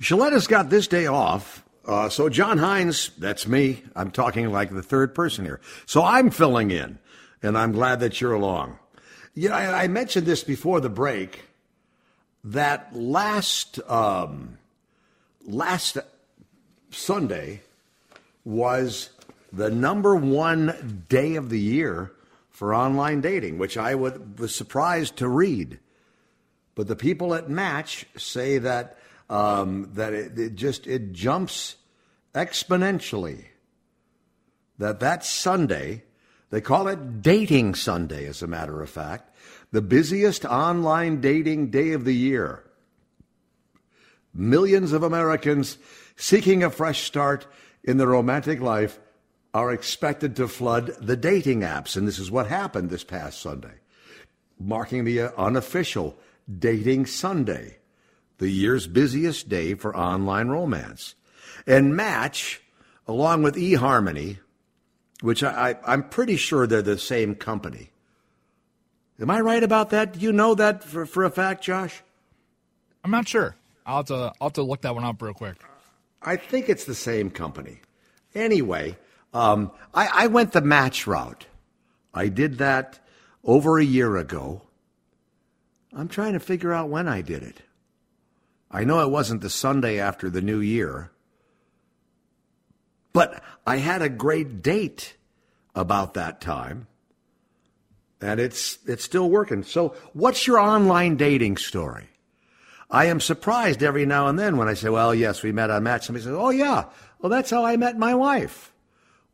Shaletta's got this day off. Uh, so John Hines, that's me. I'm talking like the third person here. So I'm filling in, and I'm glad that you're along. You know, I, I mentioned this before the break. That last um, last Sunday was the number one day of the year for online dating, which I would, was surprised to read. But the people at Match say that um, that it, it just it jumps exponentially. That that Sunday, they call it Dating Sunday, as a matter of fact, the busiest online dating day of the year. Millions of Americans seeking a fresh start in their romantic life are expected to flood the dating apps, and this is what happened this past Sunday, marking the uh, unofficial Dating Sunday the year's busiest day for online romance. And Match, along with eHarmony, which I, am pretty sure they're the same company. Am I right about that? Do you know that for, for a fact, Josh? I'm not sure. I'll have, to, I'll have to look that one up real quick. I think it's the same company. Anyway, um, I, I went the match route. I did that over a year ago. I'm trying to figure out when I did it. I know it wasn't the Sunday after the new year, but I had a great date about that time. And it's it's still working. So, what's your online dating story? I am surprised every now and then when I say, "Well, yes, we met on Match." Somebody says, "Oh yeah, well that's how I met my wife,"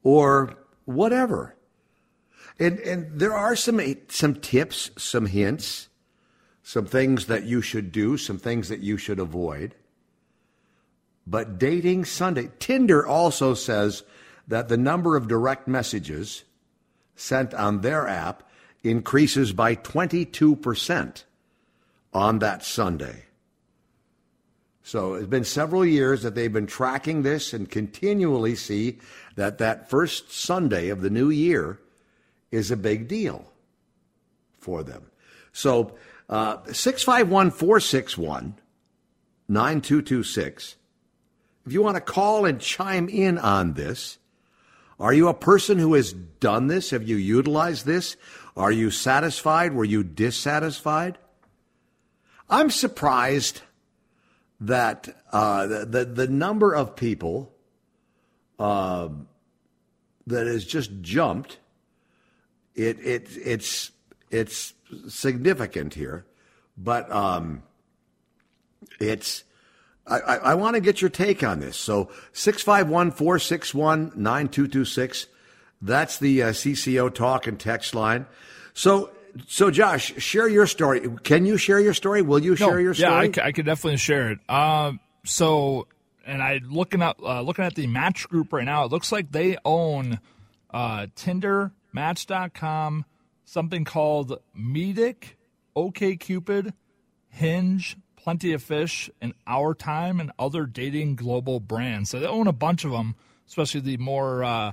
or whatever. And and there are some some tips, some hints some things that you should do, some things that you should avoid. But dating Sunday, Tinder also says that the number of direct messages sent on their app increases by 22% on that Sunday. So it's been several years that they've been tracking this and continually see that that first Sunday of the new year is a big deal for them. So 651 461 9226. If you want to call and chime in on this, are you a person who has done this? Have you utilized this? Are you satisfied? Were you dissatisfied? I'm surprised that uh, the, the, the number of people uh, that has just jumped. It it it's it's significant here, but um, it's. I, I, I want to get your take on this. So 651 461 9226. That's the uh, CCO talk and text line. So, so Josh, share your story. Can you share your story? Will you no, share your story? Yeah, I, I could definitely share it. Uh, so, and I looking up uh, looking at the Match Group right now. It looks like they own uh, Tinder, Match.com, something called Meetic, OKCupid, Hinge, Plenty of Fish, and Our Time, and other dating global brands. So they own a bunch of them, especially the more uh,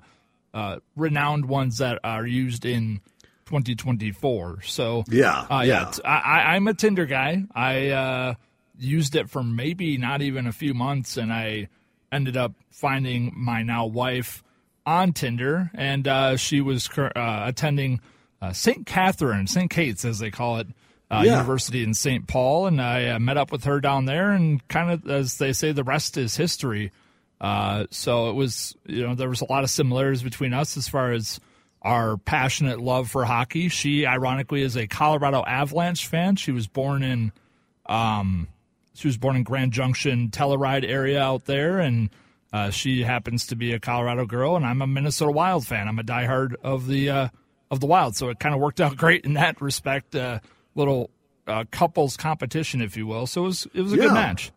uh, renowned ones that are used in 2024. So yeah, uh, yeah, yeah I, am a Tinder guy. I uh, used it for maybe not even a few months, and I ended up finding my now wife on Tinder, and uh, she was uh, attending uh, St. Catherine, St. Kate's, as they call it, uh, yeah. University in St. Paul. And I uh, met up with her down there, and kind of, as they say, the rest is history. Uh, so it was, you know, there was a lot of similarities between us as far as our passionate love for hockey. She, ironically, is a Colorado Avalanche fan. She was born in, um, she was born in Grand Junction, Telluride area out there, and uh, she happens to be a Colorado girl, and I'm a Minnesota Wild fan. I'm a diehard of the uh, of the Wild. So it kind of worked out great in that respect. Uh, little uh, couples competition, if you will. So it was it was a yeah. good match.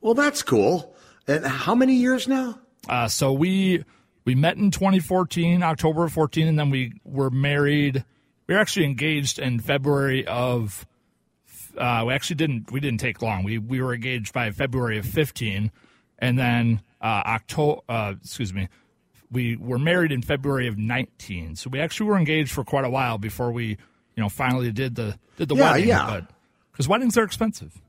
Well, that's cool. And how many years now? Uh, so we we met in 2014, October of 14, and then we were married. We were actually engaged in February of. Uh, we actually didn't. We didn't take long. We we were engaged by February of 15, and then uh, October. Uh, excuse me. We were married in February of 19. So we actually were engaged for quite a while before we, you know, finally did the did the Yeah, wedding. yeah. But because weddings are expensive.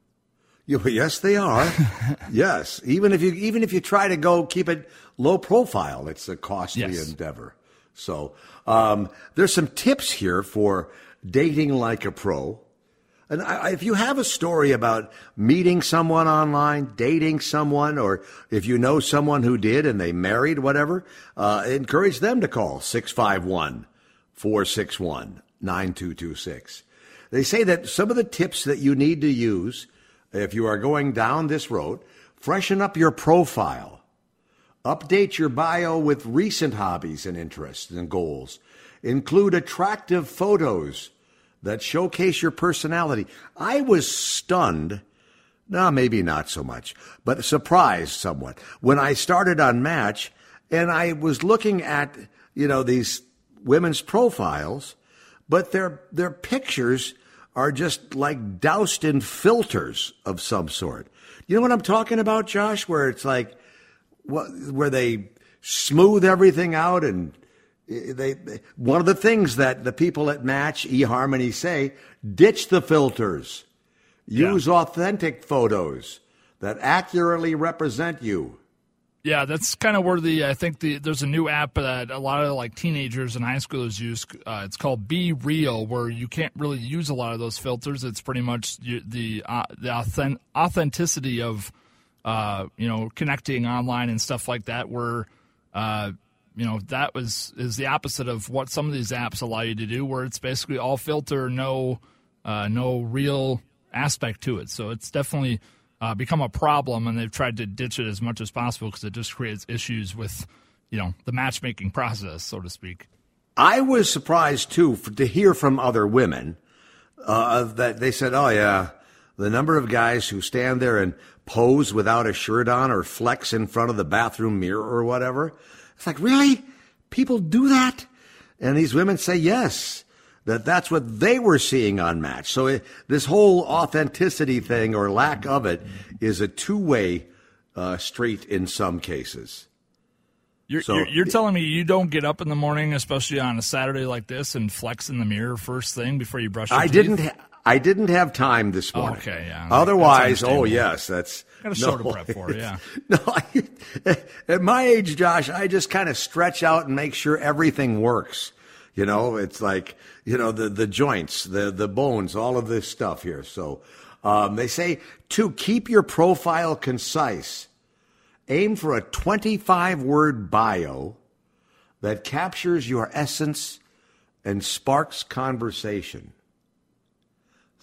Yeah, yes, they are. yes, even if you even if you try to go keep it low profile, it's a costly Yes. endeavor. So um, there's some tips here for dating like a pro. And I, if you have a story about meeting someone online, dating someone, or if you know someone who did and they married, whatever, uh, encourage them to call 651 461 9226. They say that some of the tips that you need to use if you are going down this road, freshen up your profile. Update your bio with recent hobbies and interests and goals. Include attractive photos that showcase your personality. I was stunned, no, maybe not so much, but surprised somewhat when I started on Match and I was looking at, you know, these women's profiles, but their their pictures are just like doused in filters of some sort. You know what I'm talking about, Josh? Where it's like what, where they smooth everything out and they, they one of the things that the people at Match eHarmony say, ditch the filters. Use authentic photos that accurately represent you. Yeah, that's kind of where the I think the there's a new app that a lot of like teenagers and high schoolers use. Uh, it's called BeReal, where you can't really use a lot of those filters. It's pretty much the uh, the authen- authenticity of uh, you know connecting online and stuff like that. Where uh, you know that was is the opposite of what some of these apps allow you to do, where it's basically all filter, no uh, no real aspect to it. So it's definitely uh, become a problem, and they've tried to ditch it as much as possible because it just creates issues with, you know, the matchmaking process, so to speak. I was surprised too for, to hear from other women uh, that they said, "Oh yeah, the number of guys who stand there and pose without a shirt on or flex in front of the bathroom mirror or whatever." It's like, really, people do that, and these women say yes. That that's what they were seeing on Match. So it, this whole authenticity thing or lack of it is a two-way uh, street in some cases. You're, So- you're, you're telling me you don't get up in the morning, especially on a Saturday like this, and flex in the mirror first thing before you brush your teeth? I teeth? didn't. Ha- I didn't have time this morning. Okay, yeah. Otherwise, oh yes, that's Got a show to prep for, it, yeah. No, I, at my age, Josh, I just kind of stretch out and make sure everything works. You know, it's like you know the the joints, the the bones, all of this stuff here. So um, they say to keep your profile concise. Aim for a 25 word bio that captures your essence and sparks conversation.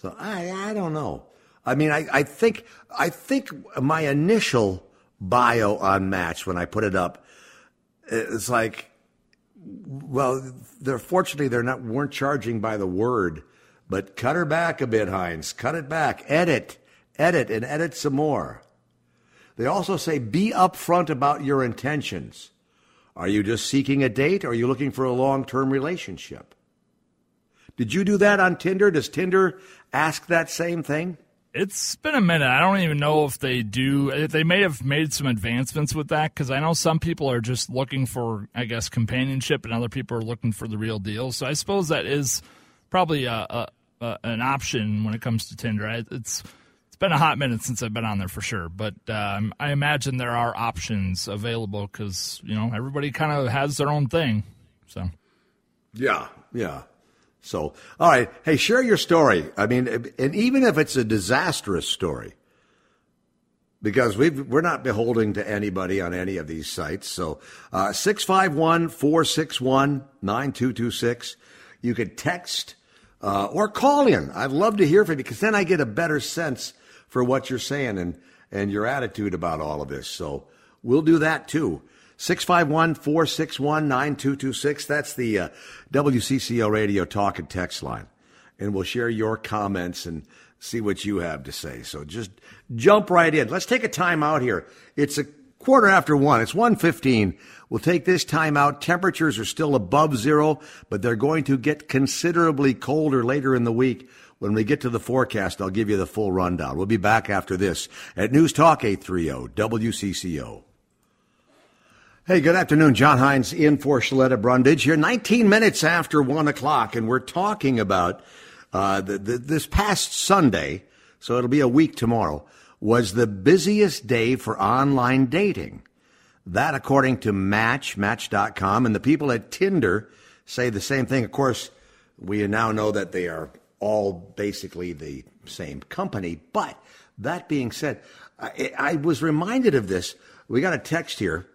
So I I don't know. I mean I, I think I think my initial bio on Match when I put it up, it's like well, they're fortunately they're not weren't charging by the word, but cut her back a bit, Hines. Cut it back. Edit, edit, and edit some more. They also say be upfront about your intentions. Are you just seeking a date or are you looking for a long term relationship? Did you do that on Tinder? Does Tinder ask that same thing? It's been a minute. I don't even know if they do. They may have made some advancements with that because I know some people are just looking for, I guess, companionship, and other people are looking for the real deal. So I suppose that is probably a, a, a, an option when it comes to Tinder. I, it's it's been a hot minute since I've been on there for sure, but um, I imagine there are options available because you know everybody kind of has their own thing. So Yeah, yeah. So, all right. Hey, share your story. I mean, and even if it's a disastrous story, because we we're not beholding to anybody on any of these sites. So, uh, 651 461 9226. You could text uh, or call in. I'd love to hear from you because then I get a better sense for what you're saying and, and your attitude about all of this. So, we'll do that too. 651 461 9226. That's the uh, WCCO radio talk and text line. And we'll share your comments and see what you have to say. So just jump right in. Let's take a time out here. It's a quarter after one. It's 115. We'll take this time out. Temperatures are still above zero, but they're going to get considerably colder later in the week. When we get to the forecast, I'll give you the full rundown. We'll be back after this at News Talk 830 WCCO. Hey, good afternoon. John Hines in for Shaletta Brundage here, 19 minutes after 1 o'clock, and we're talking about uh, the, the, this past Sunday, so it'll be a week tomorrow, was the busiest day for online dating. That, according to Match, Match.com, and the people at Tinder say the same thing. Of course, we now know that they are all basically the same company. But that being said, I, I was reminded of this. We got a text here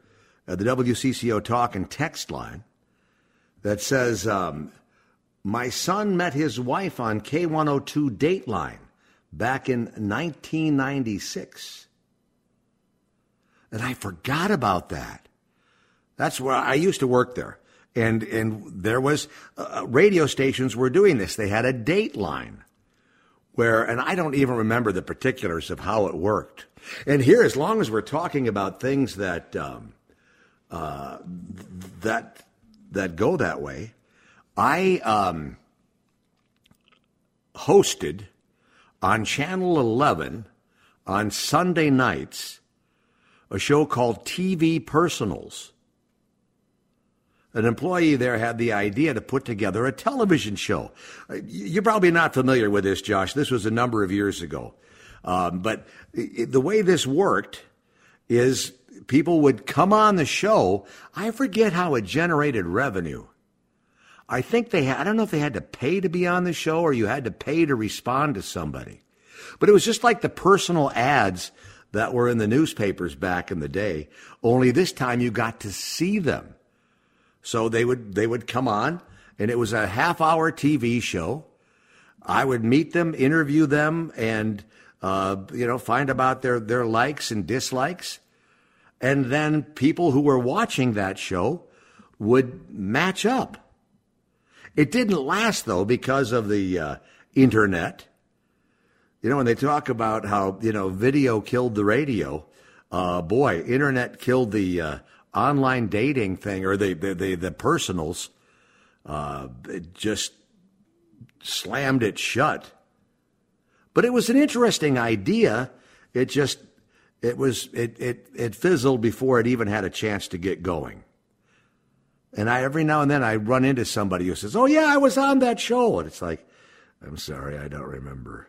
at the WCCO talk and text line that says, um, My son met his wife on K102 Dateline back in 1996. And I forgot about that. That's where I used to work there and and there was uh, radio stations were doing this. They had a Dateline where, and I don't even remember the particulars of how it worked. And here, as long as we're talking about things that um, uh, that that go that way, I um, hosted on Channel 11 on Sunday nights a show called TV Personals an employee there had the idea to put together a television show. Uh, you're probably not familiar with this, Josh. This was a number of years ago. Um, but the way this worked is people would come on the show. I forget how it generated revenue. I think they had, I don't know if they had to pay to be on the show or you had to pay to respond to somebody. But it was just like the personal ads that were in the newspapers back in the day, only this time you got to see them. So they would they would come on, and it was a half hour TV show. I would meet them, interview them, and uh, you know find about their their likes and dislikes, and then people who were watching that show would match up. It didn't last though because of the uh, internet. You know, when they talk about how you know video killed the radio, uh, boy, internet killed the uh, online dating thing or the the the, the personals uh, just slammed it shut. But it was an interesting idea. It just it was it it it fizzled before it even had a chance to get going. And I every now and then I run into somebody who says, "Oh yeah, I was on that show," and it's like, "I'm sorry, I don't remember."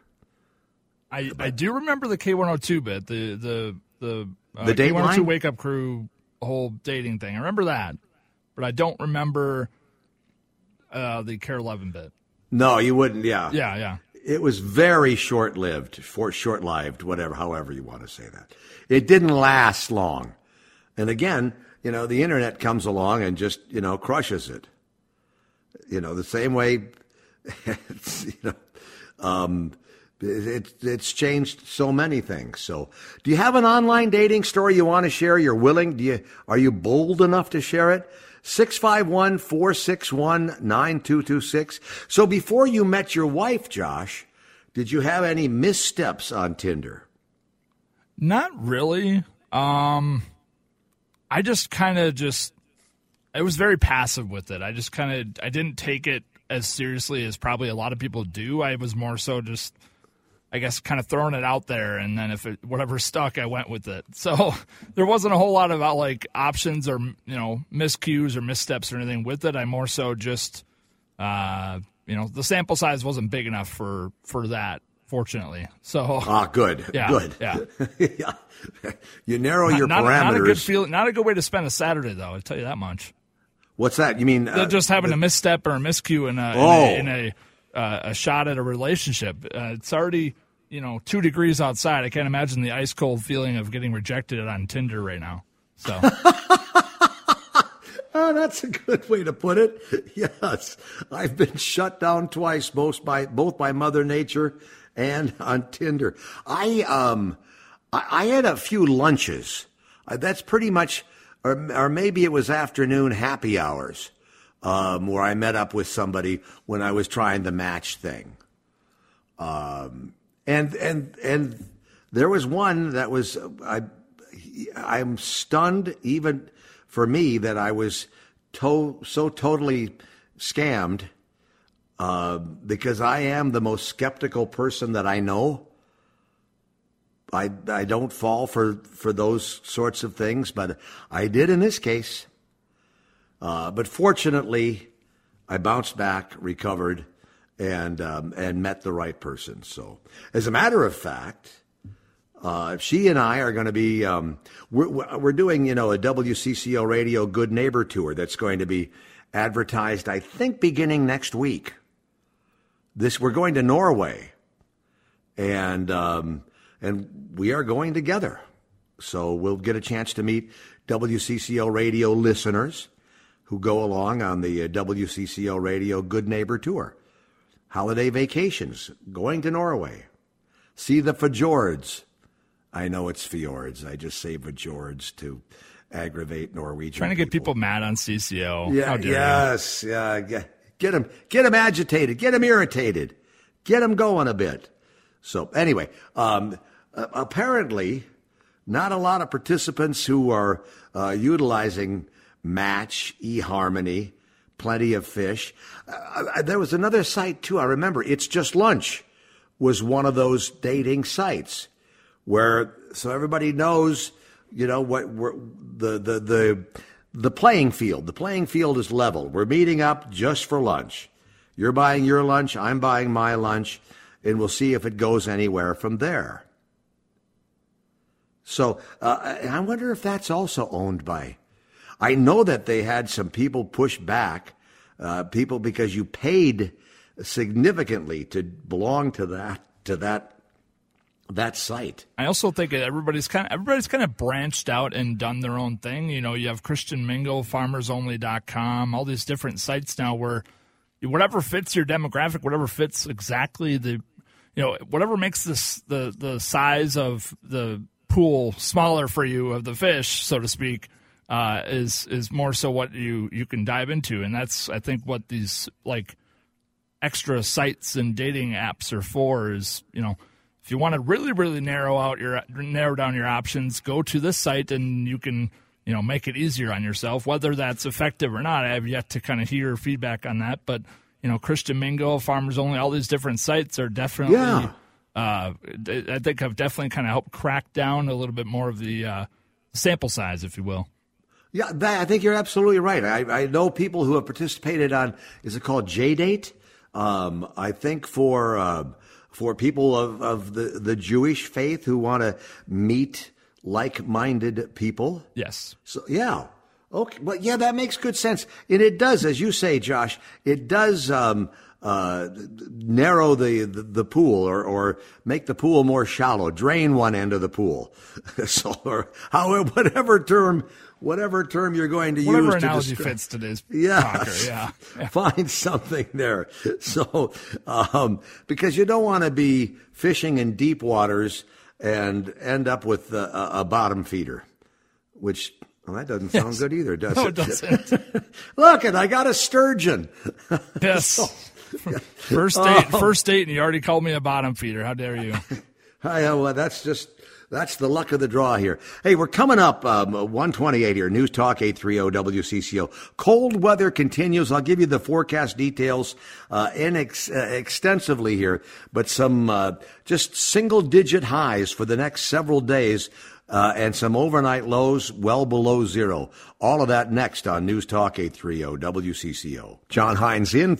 I, I do remember the K102 bit, the the the uh, the K102 Wake Up Crew whole dating thing. I remember that, but I don't remember uh, the KARE 11 bit. No, you wouldn't. Yeah, yeah, yeah. It was very short lived, short lived, whatever, however you want to say that. It didn't last long, and again, you know, the internet comes along and just you know crushes it. You know, the same way. you know, um, it, it's changed so many things. So, do you have an online dating story you want to share? You're willing? Do you are you bold enough to share it? 651 461 9226. So, before you met your wife, Josh, did you have any missteps on Tinder? Not really. Um, I just kind of just, I was very passive with it. I just kind of, I didn't take it as seriously as probably a lot of people do. I was more so just, I guess, kind of throwing it out there, and then if it whatever stuck, I went with it. So there wasn't a whole lot about like options or you know miscues or missteps or anything with it. I more so just, uh, you know, the sample size wasn't big enough for for that. Fortunately, so ah, good, yeah, good, yeah. yeah. You narrow not, your not, parameters. Not a good feel, not a good way to spend a Saturday, though. I'll tell you that much. What's that? You mean uh, just having the, a misstep or a miscue in a oh. in a, in a, uh, a shot at a relationship? Uh, it's already you know, two degrees outside. I can't imagine the ice cold feeling of getting rejected on Tinder right now. So. oh, that's a good way to put it. Yes, I've been shut down twice, both by both by Mother Nature and on Tinder. I um, I, I had a few lunches. Uh, that's pretty much, or, or maybe it was afternoon happy hours, um, where I met up with somebody when I was trying the match thing. Um, and and and there was one that was I I'm stunned even for me that I was to, so totally scammed uh, because I am the most skeptical person that I know. I I don't fall for for those sorts of things, but I did in this case. Uh, but fortunately, I bounced back, recovered, and um, and met the right person. So, as a matter of fact, uh, she and I are going to be um, we're, we're doing you know a WCCO radio Good Neighbor tour that's going to be advertised. I think beginning next week. This we're going to Norway, and um, and we are going together. So we'll get a chance to meet WCCO radio listeners who go along on the uh, WCCO radio Good Neighbor tour holiday vacations, going to Norway, see the fjords. I know it's fjords. I just say fjords to aggravate Norwegian. Trying to get people, mad on CCO. Yeah, yes, you? yeah. Get, get them, get them agitated, get them irritated, get them going a bit. So anyway, um, apparently, not a lot of participants who are uh, utilizing Match, eHarmony, plenty of fish. Uh, there was another site too. I remember. It's just lunch was one of those dating sites where so everybody knows, you know, what the the the the playing field. The playing field is level. We're meeting up just for lunch. You're buying your lunch. I'm buying my lunch, and we'll see if it goes anywhere from there. So uh, I wonder if that's also owned by I know that they had some people push back, uh, people because you paid significantly to belong to that to that that site. I also think everybody's kind of everybody's kind of branched out and done their own thing. You know, you have Christian Mingle, FarmersOnly.com, all these different sites now where whatever fits your demographic, whatever fits exactly the you know whatever makes this the the size of the pool smaller for you of the fish, so to speak uh, is is more so what you you can dive into, and that's I think what these like extra sites and dating apps are for. Is you know if you want to really really narrow out your narrow down your options, go to this site and you can you know make it easier on yourself. Whether that's effective or not, I have yet to kind of hear feedback on that, but. You know, Christian Mingle, Farmers Only, all these different sites are definitely, yeah. uh, I think, have definitely kind of helped crack down a little bit more of the uh, sample size, if you will. Yeah, that, I think you're absolutely right. I, I know people who have participated on, is it called JDate? Um, I think for, uh, for people of, of the, the Jewish faith who want to meet like minded people. Yes. So, yeah. Okay. Well, yeah, that makes good sense. And it does, as you say, Josh, it does, um, uh, narrow the, the, the, pool or, or make the pool more shallow, drain one end of the pool. so, or however, whatever term whatever term you're going to whatever use. Whatever analogy to fits today's yeah. yeah. Find something there. So, um, because you don't want to be fishing in deep waters and end up with a, a bottom feeder, which well, that doesn't sound yes. good either, does no, it? No, it doesn't. Look, it, I got a sturgeon. yes. so, first date, um, first date, and you already called me a bottom feeder. How dare you? I, uh, well, that's just that's the luck of the draw here. Hey, we're coming up um, 128 here. News Talk 830 WCCO. Cold weather continues. I'll give you the forecast details uh, in ex- uh, extensively here, but some uh, just single digit highs for the next several days. Uh, and some overnight lows well below zero. All of that next on News Talk 830 WCCO. John Hines in.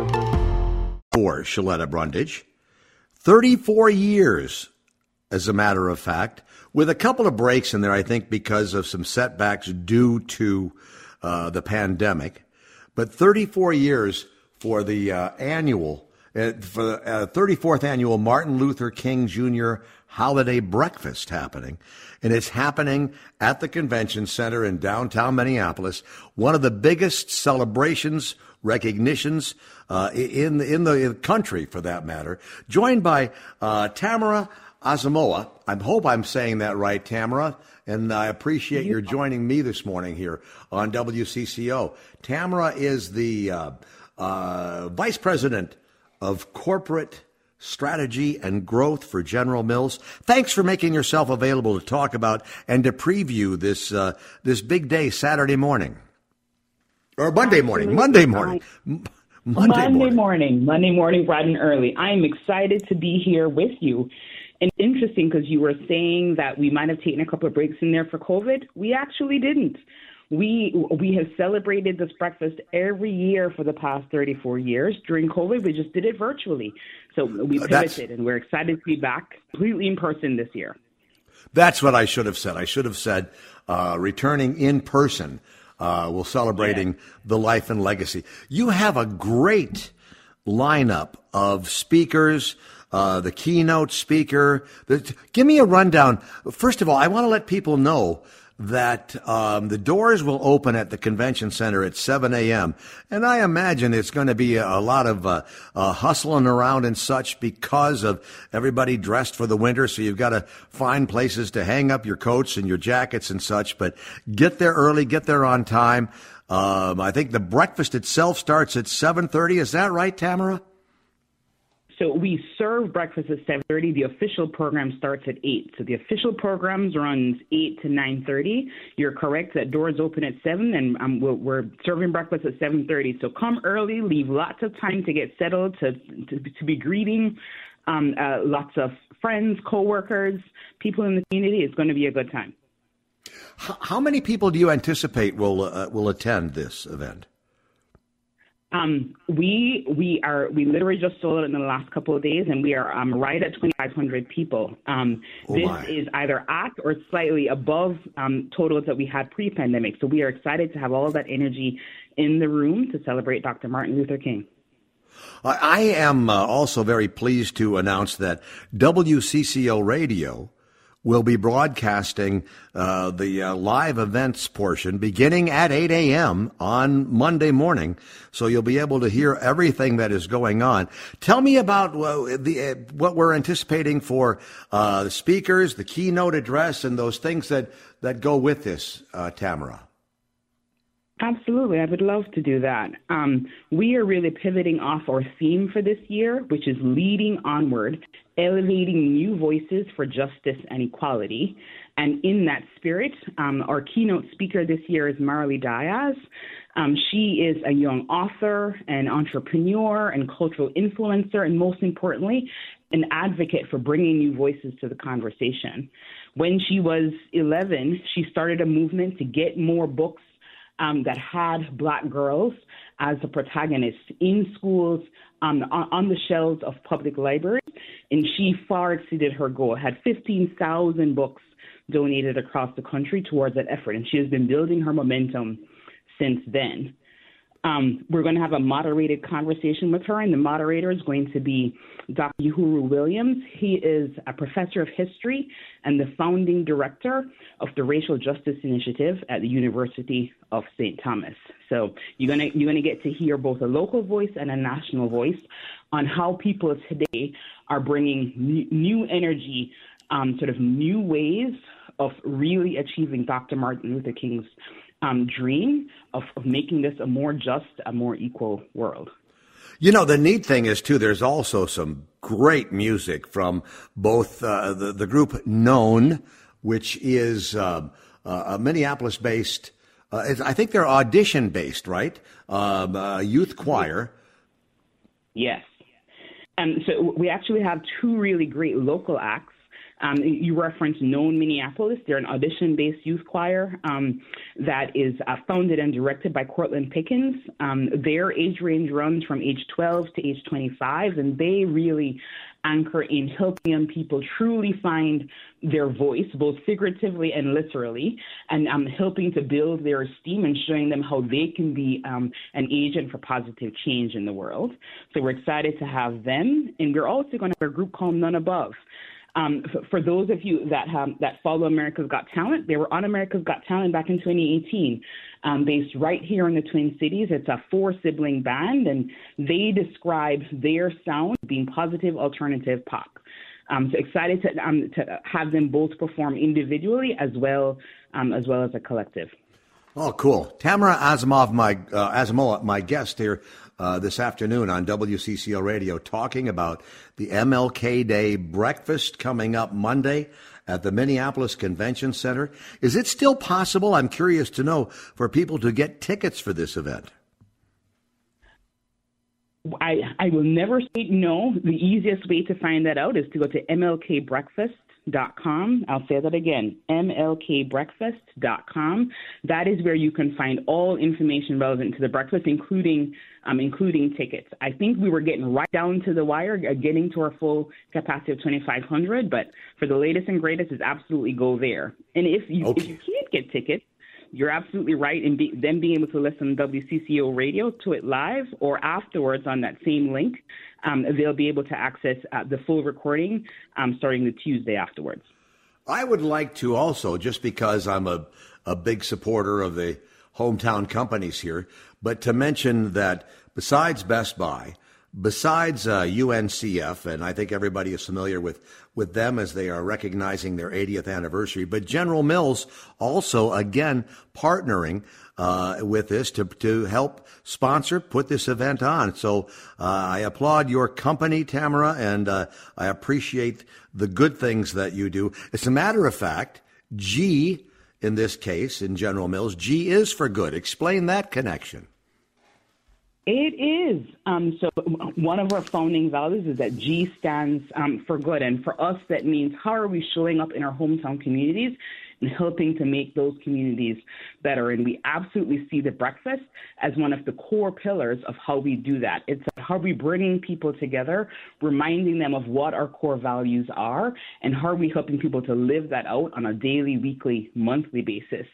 For Shaletta Brundage. 34 years, as a matter of fact, with a couple of breaks in there, I think, because of some setbacks due to uh, the pandemic. But 34 years for the uh, annual for the uh, 34th annual Martin Luther King Jr. holiday breakfast happening. And it's happening at the convention center in downtown Minneapolis. One of the biggest celebrations, recognitions uh, in, in the country, for that matter. Joined by uh, Tamara Asamoah. I hope I'm saying that right, Tamara. And I appreciate your joining me this morning here on WCCO. Tamara is the uh, uh, Vice President of Corporate Strategy and Growth for General Mills. Thanks for making yourself available to talk about and to preview this uh, this big day Saturday morning or Monday morning. Monday morning. Monday, Monday morning. morning. Monday morning, bright and early. I am excited to be here with you. And interesting because you were saying that we might have taken a couple of breaks in there for COVID. We actually didn't. We we have celebrated this breakfast every year for the past 34 years. During COVID, we just did it virtually. So we pivoted, That's, and we're excited to be back completely in person this year. That's what I should have said. I should have said uh, returning in person. Uh, we're celebrating yeah. the life and legacy. You have a great lineup of speakers, uh, the keynote speaker. The, give me a rundown. First of all, I want to let people know that um, the doors will open at the convention center at 7 a.m. And I imagine it's going to be a, lot of uh, uh, hustling around and such because of everybody dressed for the winter. So you've got to find places to hang up your coats and your jackets and such. But get there early, get there on time. Um, I think the breakfast itself starts at 7:30. Is that right, Tamara? So we serve breakfast at 7:30. The official program starts at 8. So the official programs runs 8 to 9:30. You're correct that doors open at 7, and um, we're, serving breakfast at 7:30. So come early. Leave lots of time to get settled, to to, to be greeting um, uh, lots of friends, coworkers, people in the community. It's going to be a good time. How many people do you anticipate will uh, will attend this event? Um, we we are we literally just sold it in the last couple of days, and we are um, right at 2,500 people. Um, oh this my. is either at or slightly above um, totals that we had pre-pandemic. So we are excited to have all of that energy in the room to celebrate Dr. Martin Luther King. I am uh, also very pleased to announce that WCCO Radio will be broadcasting uh, the uh, live events portion beginning at 8 a.m. on Monday morning. So you'll be able to hear everything that is going on. Tell me about uh, the, uh, what we're anticipating for uh, the speakers, the keynote address, and those things that, that go with this, uh, Tamara. Absolutely, I would love to do that. Um, we are really pivoting off our theme for this year, which is leading onward, elevating new voices for justice and equality. And in that spirit, um, our keynote speaker this year is Marley Dias. Um, she is a young author, an entrepreneur, and cultural influencer, and most importantly, an advocate for bringing new voices to the conversation. When she was 11, she started a movement to get more books um, that had black girls as the protagonists in schools, on, on, the shelves of public libraries, and she far exceeded her goal. Had 15,000 books donated across the country towards that effort, and she has been building her momentum since then. Um, we're going to have a moderated conversation with her, and the moderator is going to be Dr. Yohuru Williams. He is a professor of history and the founding director of the Racial Justice Initiative at the University of St. Thomas. So you're going to you're to get to hear both a local voice and a national voice on how people today are bringing new, new energy, um, sort of new ways of really achieving Dr. Martin Luther King's um, dream of, of making this a more just, a more equal world. You know, the neat thing is too. There's also some great music from both uh, the the group Known, which is uh, uh, a Minneapolis-based. Uh, I think they're audition-based, right? Um, youth choir. Yes. And so we actually have two really great local acts Um, you referenced Known Minneapolis. They're an audition based youth choir um, that is uh, founded and directed by Cortland Pickens. Um, their age range runs from age 12 to age 25, and they really anchor in helping young people truly find their voice, both figuratively and literally, and um, helping to build their esteem and showing them how they can be um, an agent for positive change in the world. So we're excited to have them, and we're also going to have a group called None Above. Um, for, for, those of you that that follow America's Got Talent, they were on America's Got Talent back in 2018, um, based right here in the Twin Cities. It's a four sibling band, and they describe their sound being positive alternative pop. Um, so excited to, um, to have them both perform individually as well um, as well as a collective. Oh, cool! Tamara Asamoah, my uh, Asamoah, my guest here uh, this afternoon on WCCO Radio talking about the MLK Day breakfast coming up Monday at the Minneapolis Convention Center. Is it still possible, I'm curious to know, for people to get tickets for this event? I, I will never say no. The easiest way to find that out is to go to MLK Breakfast mlkbreakfast.com. I'll say that again, mlkbreakfast.com. That is where you can find all information relevant to the breakfast, including um, including tickets. I think we were getting right down to the wire, uh, getting to our full capacity of 2,500. But for the latest and greatest, is absolutely go there. And if you okay. if you can't get tickets, you're absolutely right in be, them being able to listen to WCCO radio to it live or afterwards on that same link um, they'll be able to access uh, the full recording um, starting the Tuesday afterwards. I would like to also, just because I'm a, a big supporter of the hometown companies here, but to mention that besides Best Buy, besides uh, UNCF, and I think everybody is familiar with, with them as they are recognizing their 80th anniversary, but General Mills also, again, partnering uh, with this to, to help sponsor, put this event on. So uh, I applaud your company, Tamara, and uh, I appreciate the good things that you do. As a matter of fact, G in this case, in General Mills, G is for good. Explain that connection. It is. Um, so one of our founding values is that G stands um, for good, and for us, that means how are we showing up in our hometown communities and helping to make those communities better. And we absolutely see the breakfast as one of the core pillars of how we do that. It's how we bringing people together, reminding them of what our core values are, and how are we helping people to live that out on a daily, weekly, monthly basis.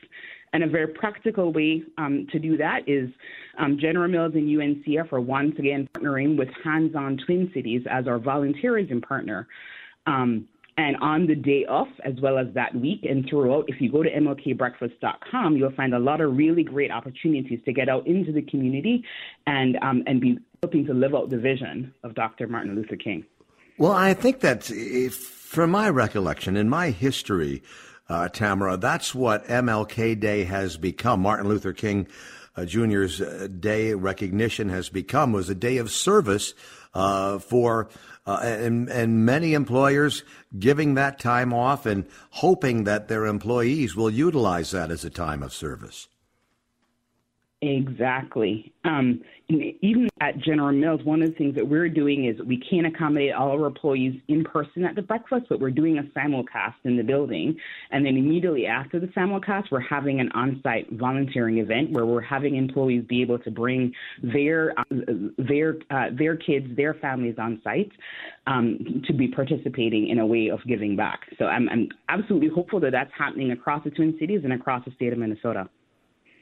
And a very practical way um, to do that is um, General Mills and UNCF are once again partnering with Hands On Twin Cities as our volunteerism partner. Um, and on the day off, as well as that week and throughout, if you go to MLKBreakfast.com, you'll find a lot of really great opportunities to get out into the community and um, and be helping to live out the vision of Dr. Martin Luther King. Well, I think that, from my recollection, in my history, uh, Tamara, that's what MLK Day has become. Martin Luther King uh, Jr.'s uh, day recognition has become was a day of service uh, for uh, and, and many employers giving that time off and hoping that their employees will utilize that as a time of service. Exactly. Um, even at General Mills, one of the things that we're doing is we can't accommodate all our employees in person at the breakfast, but we're doing a simulcast in the building. And then immediately after the simulcast, we're having an on site volunteering event where we're having employees be able to bring their, uh, their, uh, their kids, their families on site um, to be participating in a way of giving back. So I'm, I'm absolutely hopeful that that's happening across the Twin Cities and across the state of Minnesota.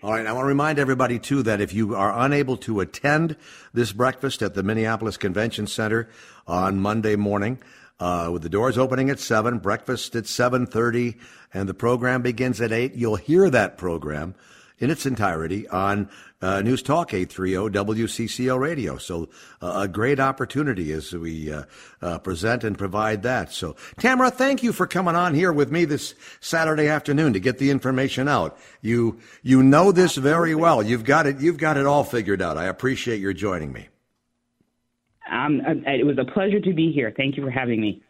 All right. I want to remind everybody, too, that if you are unable to attend this breakfast at the Minneapolis Convention Center on Monday morning, uh, with the doors opening at 7, breakfast at 7.30, and the program begins at 8, you'll hear that program in its entirety on uh, News Talk 830 WCCO Radio. So uh, a great opportunity as we uh, uh, present and provide that. So Tamara, thank you for coming on here with me this Saturday afternoon to get the information out. You you know this very well. You've got it. You've got it all figured out. I appreciate your joining me. Um, uh, it was a pleasure to be here. Thank you for having me.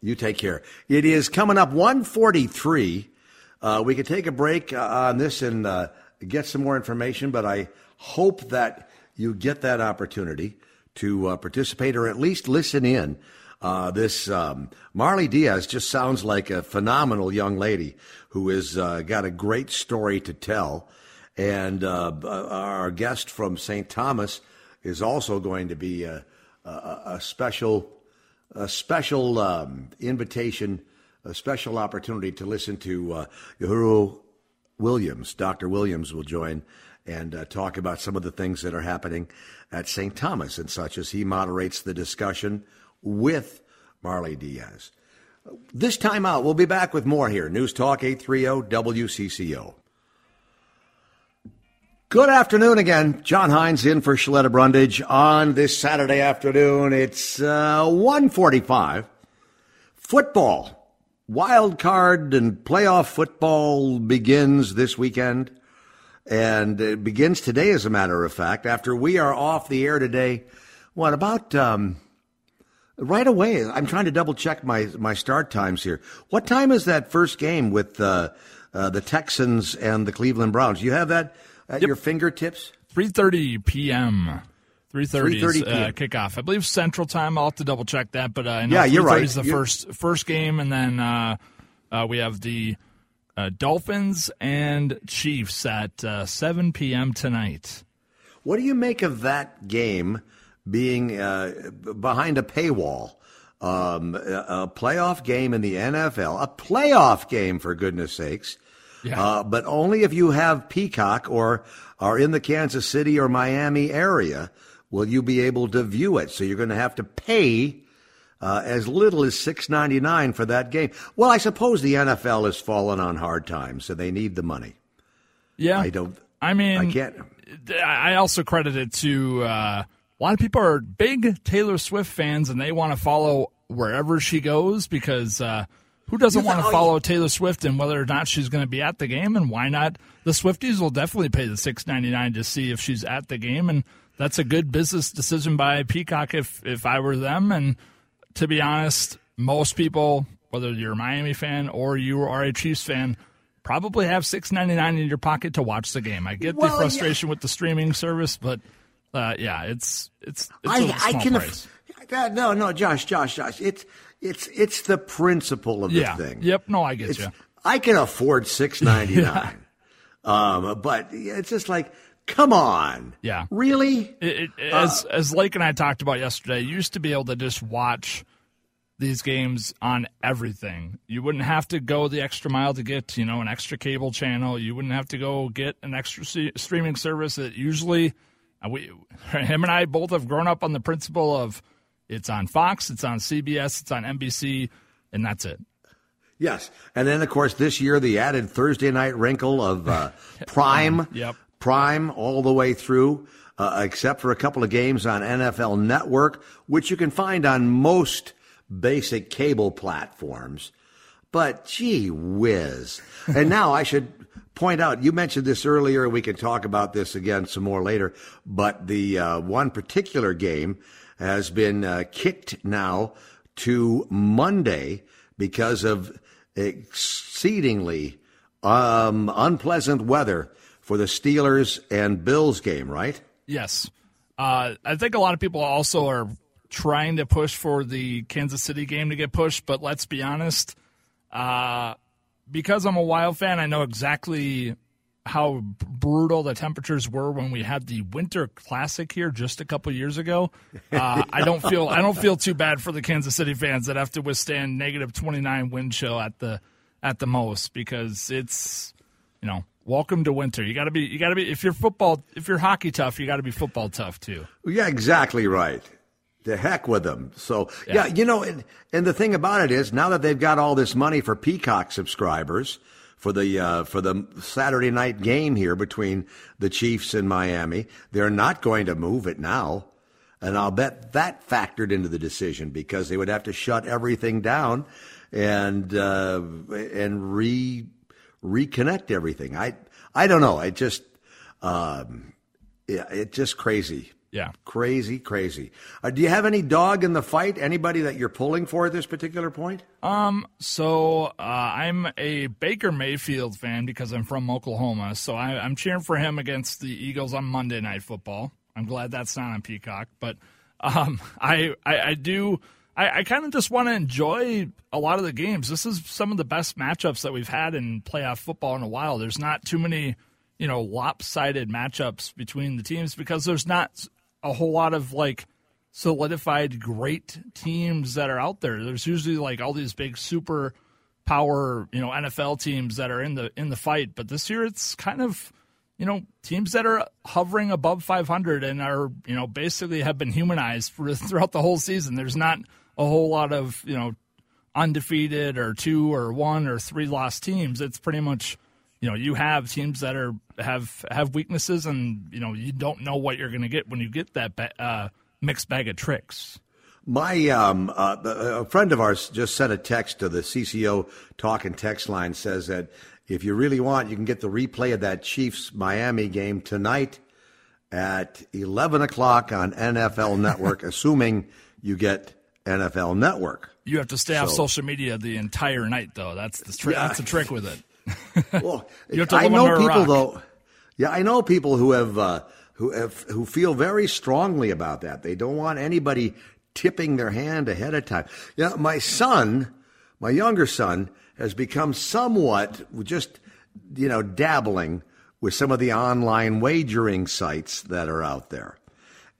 You take care. It is coming up 143. Uh, we could take a break on this and get some more information, but I hope that you get that opportunity to uh, participate or at least listen in Uh, this um, Marley Dias just sounds like a phenomenal young lady who has uh, got a great story to tell. And uh, our guest from St. Thomas is also going to be a, a, a special, a special um, invitation, a special opportunity to listen to uh, Yohuru Williams. Dr. Williams will join and uh, talk about some of the things that are happening at St. Thomas and such as he moderates the discussion with Marley Dias. This time out, we'll be back with more here. News Talk 830 WCCO. Good afternoon again. John Hines in for Shaletta Brundage on this Saturday afternoon. It's uh, 145. Football, wild card and playoff football begins this weekend. And it begins today, as a matter of fact, after we are off the air today. What about um, right away? I'm trying to double check my, my start times here. What time is that first game with uh, uh, the Texans and the Cleveland Browns? You have that? at yep. your fingertips? 3.30 p.m. 3.30 uh, kickoff. I believe Central Time. I'll have to double check that. But uh, I know yeah, you're right. is the you're... first first game, and then uh, uh we have the uh, Dolphins and Chiefs at uh, 7 p.m. tonight. What do you make of that game being behind a paywall? Um, a playoff game in the NFL, a playoff game for goodness sakes, yeah. Uh, but only if you have Peacock or are in the Kansas City or Miami area will you be able to view it. So you're going to have to pay uh, as little as six ninety nine for that game. Well, I suppose the NFL has fallen on hard times, so they need the money. Yeah, I don't. I mean, I can't. I also credit it to uh, a lot of people are big Taylor Swift fans, and they want to follow wherever she goes because. Uh, who doesn't want to follow Taylor Swift and whether or not she's going to be at the game? And why not? The Swifties will definitely pay the six ninety nine to see if she's at the game, and that's a good business decision by Peacock if if I were them. And to be honest, most people, whether you're a Miami fan or you are a Chiefs fan, probably have six ninety nine in your pocket to watch the game. I get well, the frustration yeah. with the streaming service, but uh, yeah, it's it's, it's I, I can. Price. no, no, Josh, Josh, Josh. It's it's it's the principle of the yeah. thing. Yep. No, I get it's, you. I can afford six ninety nine, um, but it's just like, come on. Yeah. Really? It, it, uh, as as Lake and I talked about yesterday, you used to be able to just watch these games on everything. You wouldn't have to go the extra mile to get, you know, an extra cable channel. You wouldn't have to go get an extra streaming service that usually uh, we him and I both have grown up on the principle of it's on Fox, it's on CBS, it's on NBC, and that's it. Yes. And then, of course, this year, the added Thursday night wrinkle of uh, Prime. yep. Prime all the way through, uh, except for a couple of games on NFL Network, which you can find on most basic cable platforms. But gee whiz. and now I should point out, you mentioned this earlier, and we can talk about this again some more later, but the uh, one particular game has been uh, kicked now to Monday because of exceedingly um, unpleasant weather for the Steelers and Bills game, right? Yes. Uh, I think a lot of people also are trying to push for the Kansas City game to get pushed, but let's be honest. Uh, because I'm a Wild fan, I know exactly how brutal the temperatures were when we had the Winter Classic here just a couple years ago. Uh, I don't feel I don't feel too bad for the Kansas City fans that have to withstand negative 29 wind chill at the at the most because it's you know welcome to winter. You got to be you got to be if you're football if you're hockey tough, you got to be football tough too. Yeah, exactly right. The heck with them. So yeah, yeah you know, and, and the thing about it is now that they've got all this money for Peacock subscribers for the uh, for the Saturday night game here between the Chiefs and Miami. They're not going to move it now, and I'll bet that factored into the decision because they would have to shut everything down and uh, and re reconnect everything. I I don't know. I just um, yeah, it's just crazy. Yeah. Crazy, crazy. Uh, do you have any dog in the fight? Anybody that you're pulling for at this particular point? Um, so uh, I'm a Baker Mayfield fan because I'm from Oklahoma. So I, I'm cheering for him against the Eagles on Monday Night Football. I'm glad that's not on Peacock, but um, I, I, I do I, I kind of just want to enjoy a lot of the games. This is some of the best matchups that we've had in playoff football in a while. There's not too many, you know, lopsided matchups between the teams because there's not a whole lot of like solidified great teams that are out there. There's usually like all these big super power, you know, NFL teams that are in the in the fight, but this year it's kind of you know, teams that are hovering above 500 and are, you know, basically have been humanized for, throughout the whole season. There's not a whole lot of, you know, undefeated or two or one or three lost teams. It's pretty much, you know, you have teams that are have have weaknesses and, you know, you don't know what you're going to get when you get that uh, mixed bag of tricks. My um, uh, a friend of ours just sent a text to the CCO talk and text line says that if you really want, you can get the replay of that Chiefs Miami game tonight at 11 o'clock on NFL Network, assuming you get NFL Network. You have to stay so, off social media the entire night, though. That's the tri- yeah. that's the trick with it. well, I know people though. Yeah, I know people who have uh, who have who feel very strongly about that. They don't want anybody tipping their hand ahead of time. Yeah, you know, my son, my younger son, has become somewhat just, you know, dabbling with some of the online wagering sites that are out there.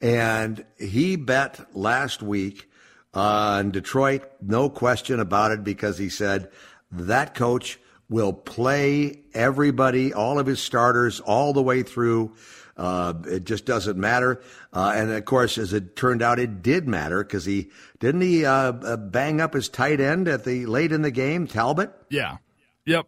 And he bet last week on Detroit, no question about it, because he said that coach will play everybody, all of his starters, all the way through. Uh, it just doesn't matter. Uh, and of course, as it turned out, it did matter because he didn't he uh, uh, bang up his tight end at the late in the game, Talbot. Yeah. Yep.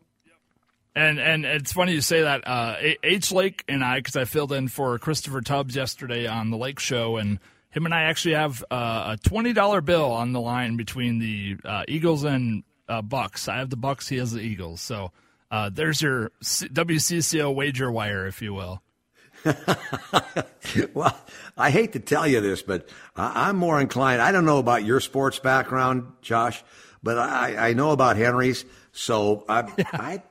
And and it's funny you say that. Uh, H Lake and I, because I filled in for Christopher Tubbs yesterday on the Lake Show, and him and I actually have uh, a twenty dollar bill on the line between the uh, Eagles and uh, Bucs. I have the Bucs. He has the Eagles. So uh, there's your WCCO wager wire, if you will. well, I hate to tell you this, but I'm more inclined. I don't know about your sports background, Josh, but I, I know about Henry's. So I, yeah. I,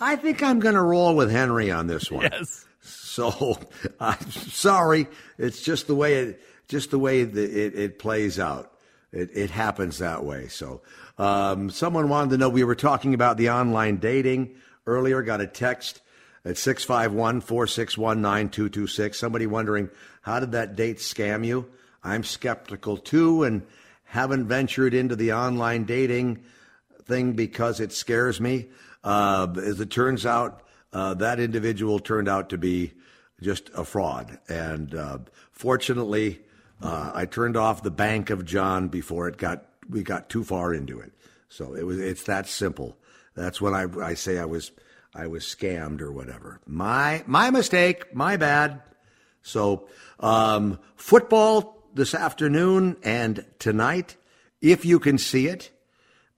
I think I'm going to roll with Henry on this one. Yes. So I'm sorry. It's just the way it, just the way it, it plays out. It, it happens that way. So, um, someone wanted to know we were talking about the online dating earlier. Got a text at 651 461 9226. Somebody wondering, how did that date scam you? I'm skeptical too and haven't ventured into the online dating thing because it scares me. Uh, as it turns out, uh, that individual turned out to be just a fraud. And uh, fortunately, uh, I turned off the Bank of John before it got we got too far into it. So it was it's that simple. That's when I, I say I was I was scammed or whatever. My my mistake, my bad. So um, football this afternoon and tonight, if you can see it.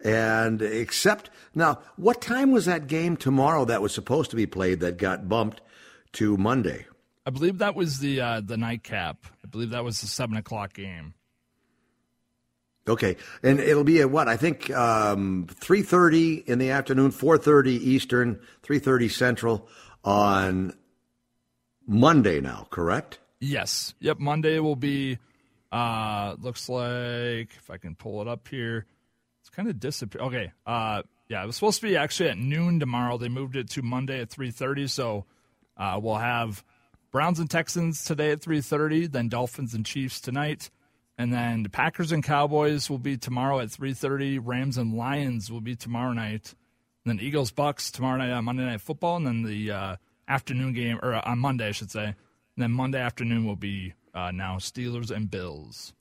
And except now, what time was that game tomorrow that was supposed to be played that got bumped to Monday? I believe that was the uh, the nightcap. I believe that was the seven o'clock game. Okay, and it'll be at what I think um, three thirty in the afternoon, four thirty Eastern, three thirty Central on Monday. Now, correct? Yes. Yep. Monday will be. Uh, looks like if I can pull it up here, it's kind of disappeared. Okay. Uh, yeah, it was supposed to be actually at noon tomorrow. They moved it to Monday at three thirty. So, uh, we'll have Browns and Texans today at three thirty. Then Dolphins and Chiefs tonight. And then the Packers and Cowboys will be tomorrow at 3:30. Rams and Lions will be tomorrow night. And then Eagles Bucs tomorrow night on Monday Night Football, and then the uh, afternoon game or uh, on Monday, I should say. And then Monday afternoon will be uh, now Steelers and Bills.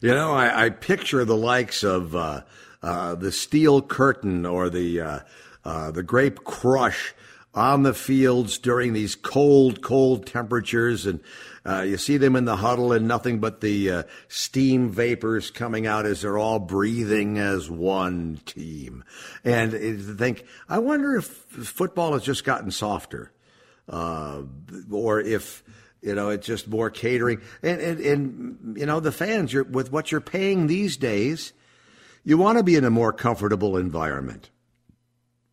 You know, I, I picture the likes of uh, uh, the Steel Curtain or the uh, the Grape Crush on the fields during these cold, cold temperatures, and uh, you see them in the huddle and nothing but the uh, steam vapors coming out as they're all breathing as one team. And to think, I wonder if football has just gotten softer, uh, or if you know it's just more catering. And and, and you know the fans, you're, with what you're paying these days, you want to be in a more comfortable environment.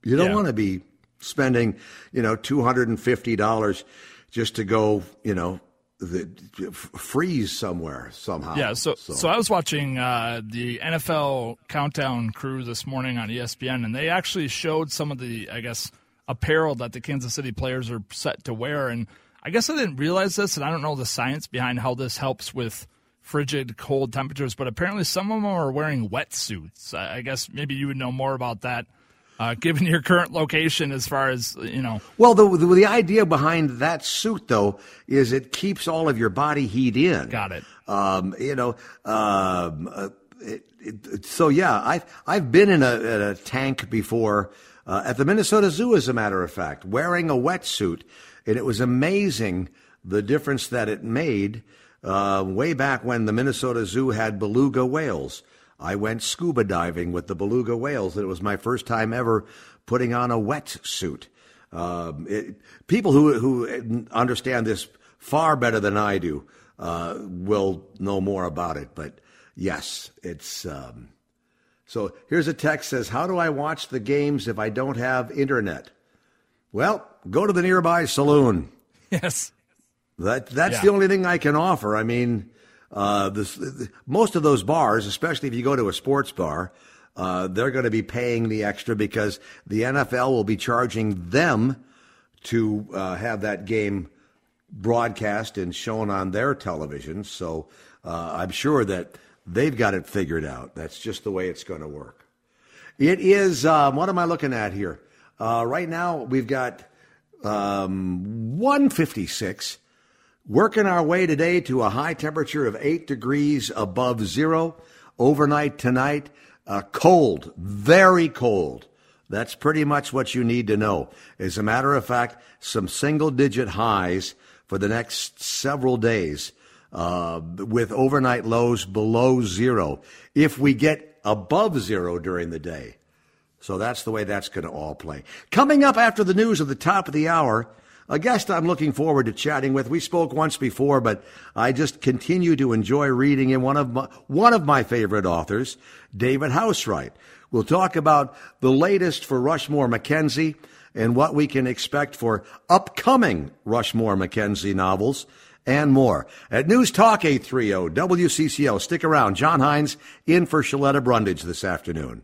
You don't yeah. want to be spending, you know, two hundred and fifty dollars just to go, you know, the, freeze somewhere somehow. Yeah, so, so so, I was watching uh, the NFL countdown crew this morning on ESPN, and they actually showed some of the I guess apparel that the Kansas City players are set to wear, and I guess I didn't realize this, and I don't know the science behind how this helps with frigid cold temperatures, but apparently some of them are wearing wetsuits. I guess maybe you would know more about that uh, given your current location as far as you know. Well the, the, the idea behind that suit though is it keeps all of your body heat in. Got it. Um, you know um, uh, it, it, so yeah i've i've been in a, in a tank before uh, at the minnesota zoo as a matter of fact wearing a wetsuit. And it was amazing the difference that it made uh, way back when the minnesota zoo had beluga whales I went scuba diving with the beluga whales. And it was my first time ever putting on a wetsuit. Um, people who who understand this far better than I do uh, will know more about it. But yes, it's. Um, so here's a text says, "How do I watch the games if I don't have internet?" Well, go to the nearby saloon. Yes. That that's yeah. the only thing I can offer. I mean, uh, the, most of those bars, especially if you go to a sports bar, uh, they're going to be paying the extra because the NFL will be charging them to uh, have that game broadcast and shown on their television. So uh, I'm sure that they've got it figured out. That's just the way it's going to work. It is, um, what am I looking at here? Uh, right now, we've got um, 156 Working our way today to a high temperature of 8 degrees above zero. Overnight tonight, uh, cold, very cold. That's pretty much what you need to know. As a matter of fact, some single digit highs for the next several days uh, with overnight lows below zero. If we get above zero during the day. So that's the way that's going to all play. Coming up after the news at the top of the hour, a guest I'm looking forward to chatting with. We spoke once before, but I just continue to enjoy reading in one of my, one of my favorite authors, David Housewright. We'll talk about the latest for Rushmore McKenzie and what we can expect for upcoming Rushmore McKenzie novels and more. At News Talk 830 WCCO. Stick around. John Hines in for Shaletta Brundage this afternoon.